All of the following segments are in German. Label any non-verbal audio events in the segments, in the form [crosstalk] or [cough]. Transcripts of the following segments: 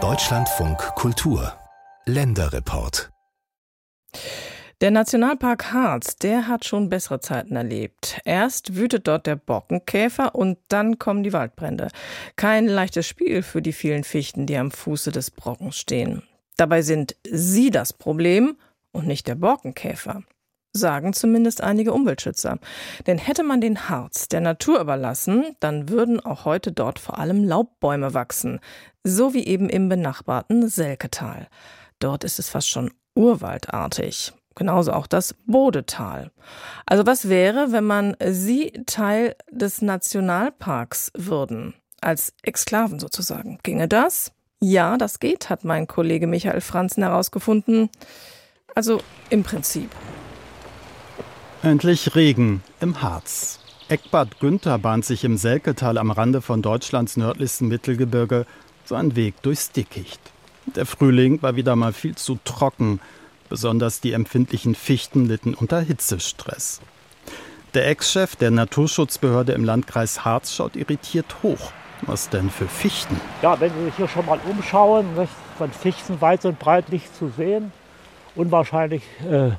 Deutschlandfunk Kultur Länderreport der Nationalpark Harz, der hat schon bessere Zeiten erlebt. Erst wütet dort der Borkenkäfer und dann kommen die Waldbrände. Kein leichtes Spiel für die vielen Fichten, die am Fuße des Brockens stehen. Dabei sind sie das Problem und nicht der Borkenkäfer sagen zumindest einige Umweltschützer. Denn hätte man den Harz der Natur überlassen, dann würden auch heute dort vor allem Laubbäume wachsen, so wie eben im benachbarten Selketal. Dort ist es fast schon urwaldartig. Genauso auch das Bodetal. Also was wäre, wenn man sie Teil des Nationalparks würden? Als Exklaven sozusagen. Ginge das? Ja, das geht, hat mein Kollege Michael Franzen herausgefunden. Also im Prinzip. Endlich Regen im Harz. Eckbad Günther bahnt sich im Selketal am Rande von Deutschlands nördlichsten Mittelgebirge seinen Weg durchs Dickicht. Der Frühling war wieder mal viel zu trocken. Besonders die empfindlichen Fichten litten unter Hitzestress. Der Ex-Chef der Naturschutzbehörde im Landkreis Harz schaut irritiert hoch. Was denn für Fichten? Ja, wenn Sie sich hier schon mal umschauen, von Fichten weit und breit nicht zu sehen. Unwahrscheinlich äh,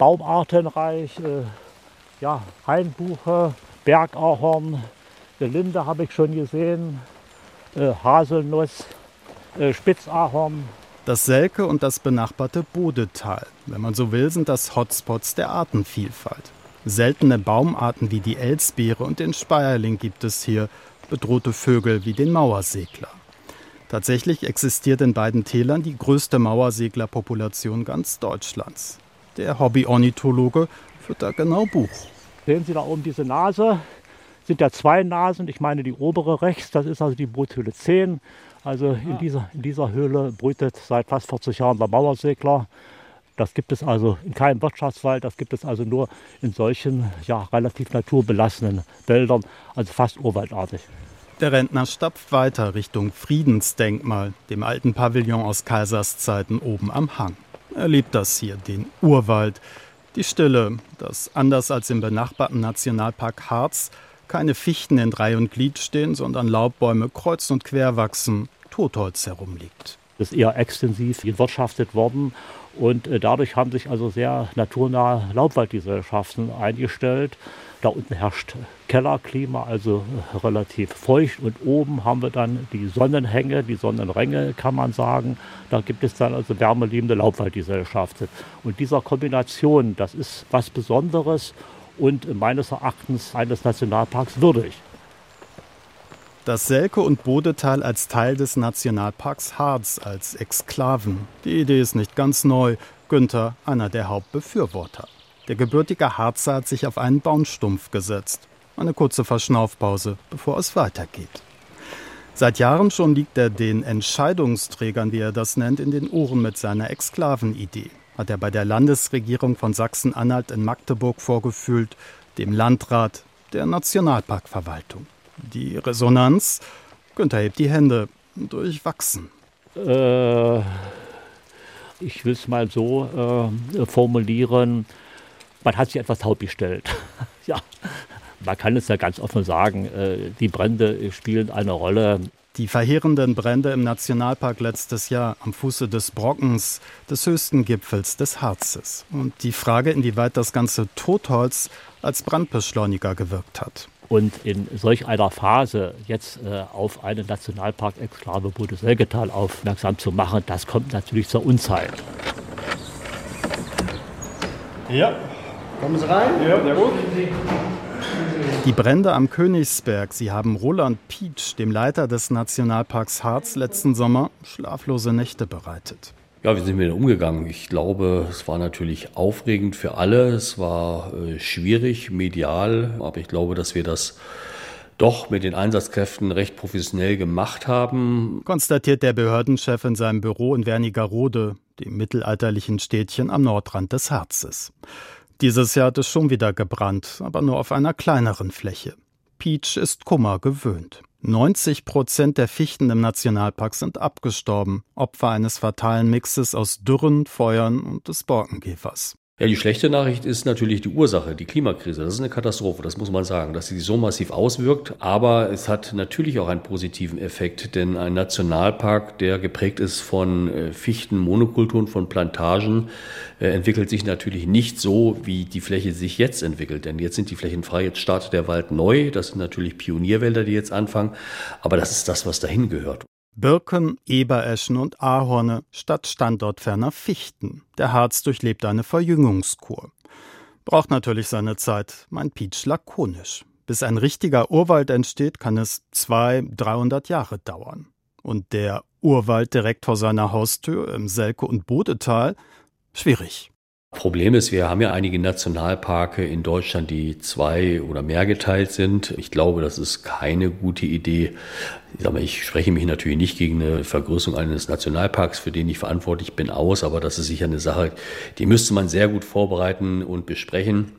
baumartenreich. Äh, ja, Hainbuche, Bergahorn, Linde habe ich schon gesehen, äh, Haselnuss, äh, Spitzahorn. Das Selke und das benachbarte Bodetal, wenn man so will, sind das Hotspots der Artenvielfalt. Seltene Baumarten wie die Elsbeere und den Speierling gibt es hier, bedrohte Vögel wie den Mauersegler. Tatsächlich existiert in beiden Tälern die größte Mauerseglerpopulation ganz Deutschlands. Der Hobby-Ornithologe führt da genau Buch. Sehen Sie da oben diese Nase? Sind ja zwei Nasen. Ich meine die obere rechts, das ist also die Bruthöhle 10. Also in dieser, in dieser Höhle brütet seit fast 40 Jahren der Mauersegler. Das gibt es also in keinem Wirtschaftswald, das gibt es also nur in solchen ja, relativ naturbelassenen Wäldern, also fast urwaldartig. Der Rentner stapft weiter Richtung Friedensdenkmal, dem alten Pavillon aus Kaiserszeiten oben am Hang. Er liebt das hier, den Urwald, die Stille, dass anders als im benachbarten Nationalpark Harz keine Fichten in Reihe und Glied stehen, sondern Laubbäume kreuz und quer wachsen, Totholz herumliegt. Ist eher extensiv gewirtschaftet worden und äh, dadurch haben sich also sehr naturnahe Laubwaldgesellschaften eingestellt. Da unten herrscht Kellerklima, also relativ feucht. Und oben haben wir dann die Sonnenhänge, die Sonnenränge, kann man sagen. Da gibt es dann also wärmeliebende Laubwaldgesellschaften. Und dieser Kombination, das ist was Besonderes und meines Erachtens eines Nationalparks würdig. Das Selke- und Bodetal als Teil des Nationalparks Harz als Exklaven. Die Idee ist nicht ganz neu. Günther, einer der Hauptbefürworter. Der gebürtige Harzer hat sich auf einen Baumstumpf gesetzt. Eine kurze Verschnaufpause, bevor es weitergeht. Seit Jahren schon liegt er den Entscheidungsträgern, wie er das nennt, in den Ohren mit seiner Exklavenidee. Hat er bei der Landesregierung von Sachsen-Anhalt in Magdeburg vorgefühlt, dem Landrat, der Nationalparkverwaltung. Die Resonanz? Günther hebt die Hände. Durchwachsen. Äh, ich will es mal so äh, formulieren man hat sich etwas taub gestellt. [laughs] ja, man kann es ja ganz offen sagen, äh, die Brände spielen eine Rolle. Die verheerenden Brände im Nationalpark letztes Jahr am Fuße des Brockens, des höchsten Gipfels des Harzes. Und die Frage, inwieweit das ganze Totholz als Brandbeschleuniger gewirkt hat. Und in solch einer Phase jetzt äh, auf eine Nationalpark-Exklave Bodeselgetal aufmerksam zu machen, das kommt natürlich zur Unzeit. Ja, Kommen Sie rein? Ja, sehr gut. Die Brände am Königsberg, sie haben Roland Pietsch, dem Leiter des Nationalparks Harz, letzten Sommer schlaflose Nächte bereitet. Ja, wie sind wir umgegangen? Ich glaube, es war natürlich aufregend für alle. Es war äh, schwierig, medial, aber ich glaube, dass wir das doch mit den Einsatzkräften recht professionell gemacht haben. Konstatiert der Behördenchef in seinem Büro in Wernigerode, dem mittelalterlichen Städtchen am Nordrand des Harzes. Dieses Jahr hat es schon wieder gebrannt, aber nur auf einer kleineren Fläche. Peach ist Kummer gewöhnt. 90 Prozent der Fichten im Nationalpark sind abgestorben, Opfer eines fatalen Mixes aus Dürren, Feuern und des Borkenkäfers. Ja, die schlechte Nachricht ist natürlich die Ursache, die Klimakrise. Das ist eine Katastrophe, das muss man sagen, dass sie sich so massiv auswirkt. Aber es hat natürlich auch einen positiven Effekt, denn ein Nationalpark, der geprägt ist von äh, Fichten, Monokulturen, von Plantagen, äh, entwickelt sich natürlich nicht so, wie die Fläche sich jetzt entwickelt. Denn jetzt sind die Flächen frei, jetzt startet der Wald neu. Das sind natürlich Pionierwälder, die jetzt anfangen. Aber das ist das, was dahin gehört. Birken, Ebereschen und Ahorne statt standortferner Fichten. Der Harz durchlebt eine Verjüngungskur. Braucht natürlich seine Zeit, mein Pietsch lakonisch. Bis ein richtiger Urwald entsteht, kann es zwei, dreihundert Jahre dauern. Und der Urwald direkt vor seiner Haustür im Selke- und Bodetal? Schwierig. Problem ist, wir haben ja einige Nationalparke in Deutschland, die zwei oder mehr geteilt sind. Ich glaube, das ist keine gute Idee. Ich, mal, ich spreche mich natürlich nicht gegen eine Vergrößerung eines Nationalparks, für den ich verantwortlich bin, aus, aber das ist sicher eine Sache, die müsste man sehr gut vorbereiten und besprechen.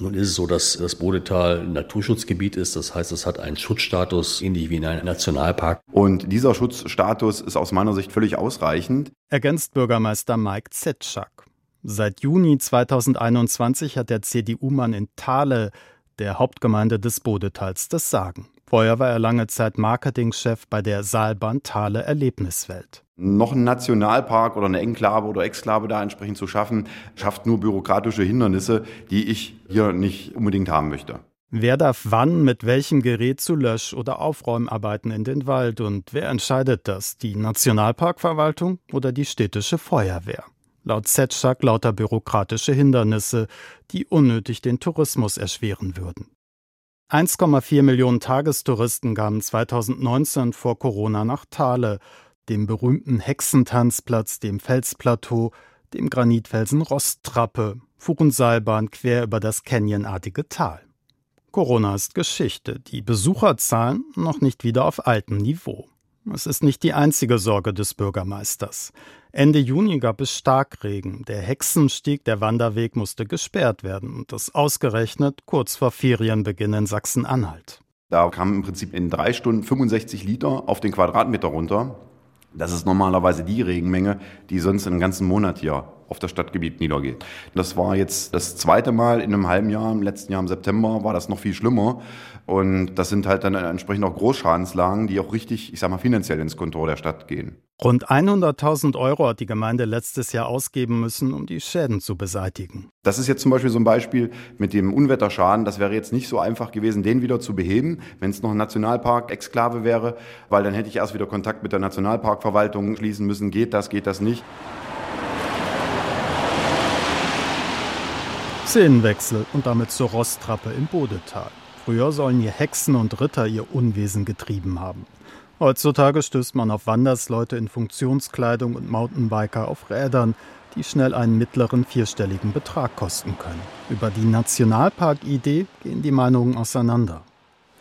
Nun ist es so, dass das Bodetal ein Naturschutzgebiet ist. Das heißt, es hat einen Schutzstatus, ähnlich wie in einem Nationalpark. Und dieser Schutzstatus ist aus meiner Sicht völlig ausreichend. Ergänzt Bürgermeister Mike Zetschak. Seit Juni 2021 hat der CDU-Mann in Thale, der Hauptgemeinde des Bodetals, das Sagen. Vorher war er lange Zeit Marketingchef bei der Saalbahn Thale Erlebniswelt. Noch ein Nationalpark oder eine Enklave oder Exklave da entsprechend zu schaffen, schafft nur bürokratische Hindernisse, die ich hier nicht unbedingt haben möchte. Wer darf wann mit welchem Gerät zu Lösch- oder Aufräumarbeiten in den Wald und wer entscheidet das? Die Nationalparkverwaltung oder die städtische Feuerwehr? Laut Zetschak lauter bürokratische Hindernisse, die unnötig den Tourismus erschweren würden. 1,4 Millionen Tagestouristen gaben 2019 vor Corona nach Thale, dem berühmten Hexentanzplatz, dem Felsplateau, dem Granitfelsen Rosttrappe, fuhren Seilbahn quer über das canyonartige Tal. Corona ist Geschichte, die Besucherzahlen noch nicht wieder auf altem Niveau. Es ist nicht die einzige Sorge des Bürgermeisters. Ende Juni gab es Starkregen. Der Hexenstieg, der Wanderweg, musste gesperrt werden. Und das ausgerechnet kurz vor Ferienbeginn in Sachsen-Anhalt. Da kamen im Prinzip in drei Stunden 65 Liter auf den Quadratmeter runter. Das ist normalerweise die Regenmenge, die sonst einen ganzen Monat hier auf das Stadtgebiet niedergeht. Das war jetzt das zweite Mal in einem halben Jahr. Im letzten Jahr im September war das noch viel schlimmer. Und das sind halt dann entsprechend auch Großschadenslagen, die auch richtig, ich sag mal, finanziell ins Kontor der Stadt gehen. Rund 100.000 Euro hat die Gemeinde letztes Jahr ausgeben müssen, um die Schäden zu beseitigen. Das ist jetzt zum Beispiel so ein Beispiel mit dem Unwetterschaden. Das wäre jetzt nicht so einfach gewesen, den wieder zu beheben, wenn es noch ein Nationalpark-Exklave wäre, weil dann hätte ich erst wieder Kontakt mit der Nationalparkverwaltung schließen müssen. Geht das, geht das nicht? Szenenwechsel und damit zur Rosttrappe im Bodetal. Früher sollen hier Hexen und Ritter ihr Unwesen getrieben haben. Heutzutage stößt man auf Wandersleute in Funktionskleidung und Mountainbiker auf Rädern, die schnell einen mittleren vierstelligen Betrag kosten können. Über die Nationalpark-Idee gehen die Meinungen auseinander.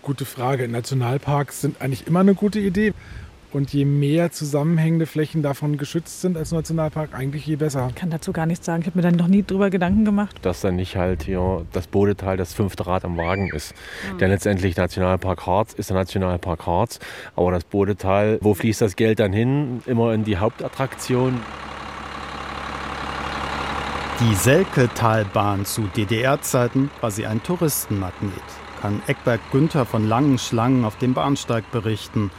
Gute Frage. Nationalparks sind eigentlich immer eine gute Idee. Und je mehr zusammenhängende Flächen davon geschützt sind als Nationalpark, eigentlich je besser. Ich kann dazu gar nichts sagen. Ich habe mir dann noch nie drüber Gedanken gemacht. Dass dann nicht halt hier das Bodetal das fünfte Rad am Wagen ist. Mhm. Denn letztendlich Nationalpark Harz ist der Nationalpark Harz. Aber das Bodetal, wo fließt das Geld dann hin? Immer in die Hauptattraktion. Die Selke-Talbahn zu DDR-Zeiten war sie ein Touristenmagnet. Kann Eckberg Günther von langen Schlangen auf dem Bahnsteig berichten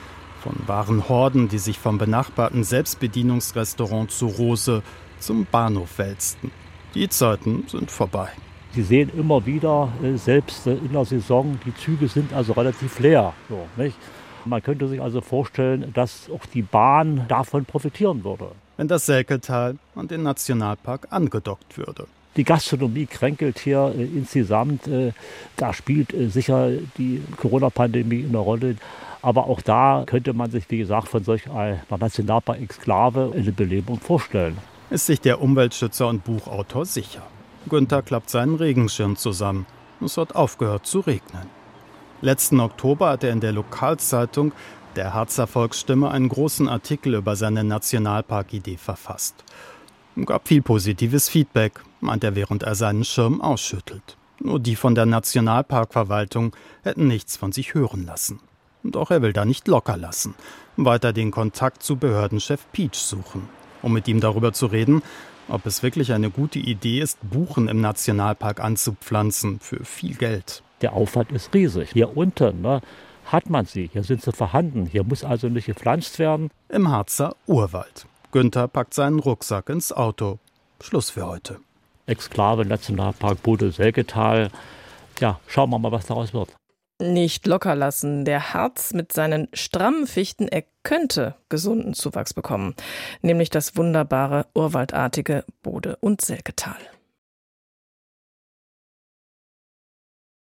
von wahren Horden, die sich vom benachbarten Selbstbedienungsrestaurant zu Rose zum Bahnhof wälzten. Die Zeiten sind vorbei. Sie sehen immer wieder, äh, selbst äh, in der Saison, die Züge sind also relativ leer. So, Man könnte sich also vorstellen, dass auch die Bahn davon profitieren würde. Wenn das Selketal an den Nationalpark angedockt würde. Die Gastronomie kränkelt hier äh, insgesamt. Da spielt sicher die Corona-Pandemie eine Rolle. Aber auch da könnte man sich, wie gesagt, von solch einer Nationalpark-Exklave eine Belebung vorstellen. Ist sich der Umweltschützer und Buchautor sicher. Günther klappt seinen Regenschirm zusammen. Es hat aufgehört zu regnen. Letzten Oktober hat er in der Lokalzeitung der Harzer Volksstimme einen großen Artikel über seine Nationalparkidee verfasst. Gab viel positives Feedback, meint er, während er seinen Schirm ausschüttelt. Nur die von der Nationalparkverwaltung hätten nichts von sich hören lassen. Doch er will da nicht locker lassen, weiter den Kontakt zu Behördenchef Peach suchen. Um mit ihm darüber zu reden, ob es wirklich eine gute Idee ist, Buchen im Nationalpark anzupflanzen für viel Geld. Der Aufwand ist riesig. Hier unten ne, hat man sie, hier sind sie vorhanden, hier muss also nicht gepflanzt werden. Im Harzer Urwald. Günther packt seinen Rucksack ins Auto. Schluss für heute. Exklave Nationalpark Bode-Selketal. Ja, schauen wir mal, was daraus wird. Nicht locker lassen. Der Harz mit seinen strammen Fichten, er könnte gesunden Zuwachs bekommen. Nämlich das wunderbare urwaldartige Bode- und Selketal.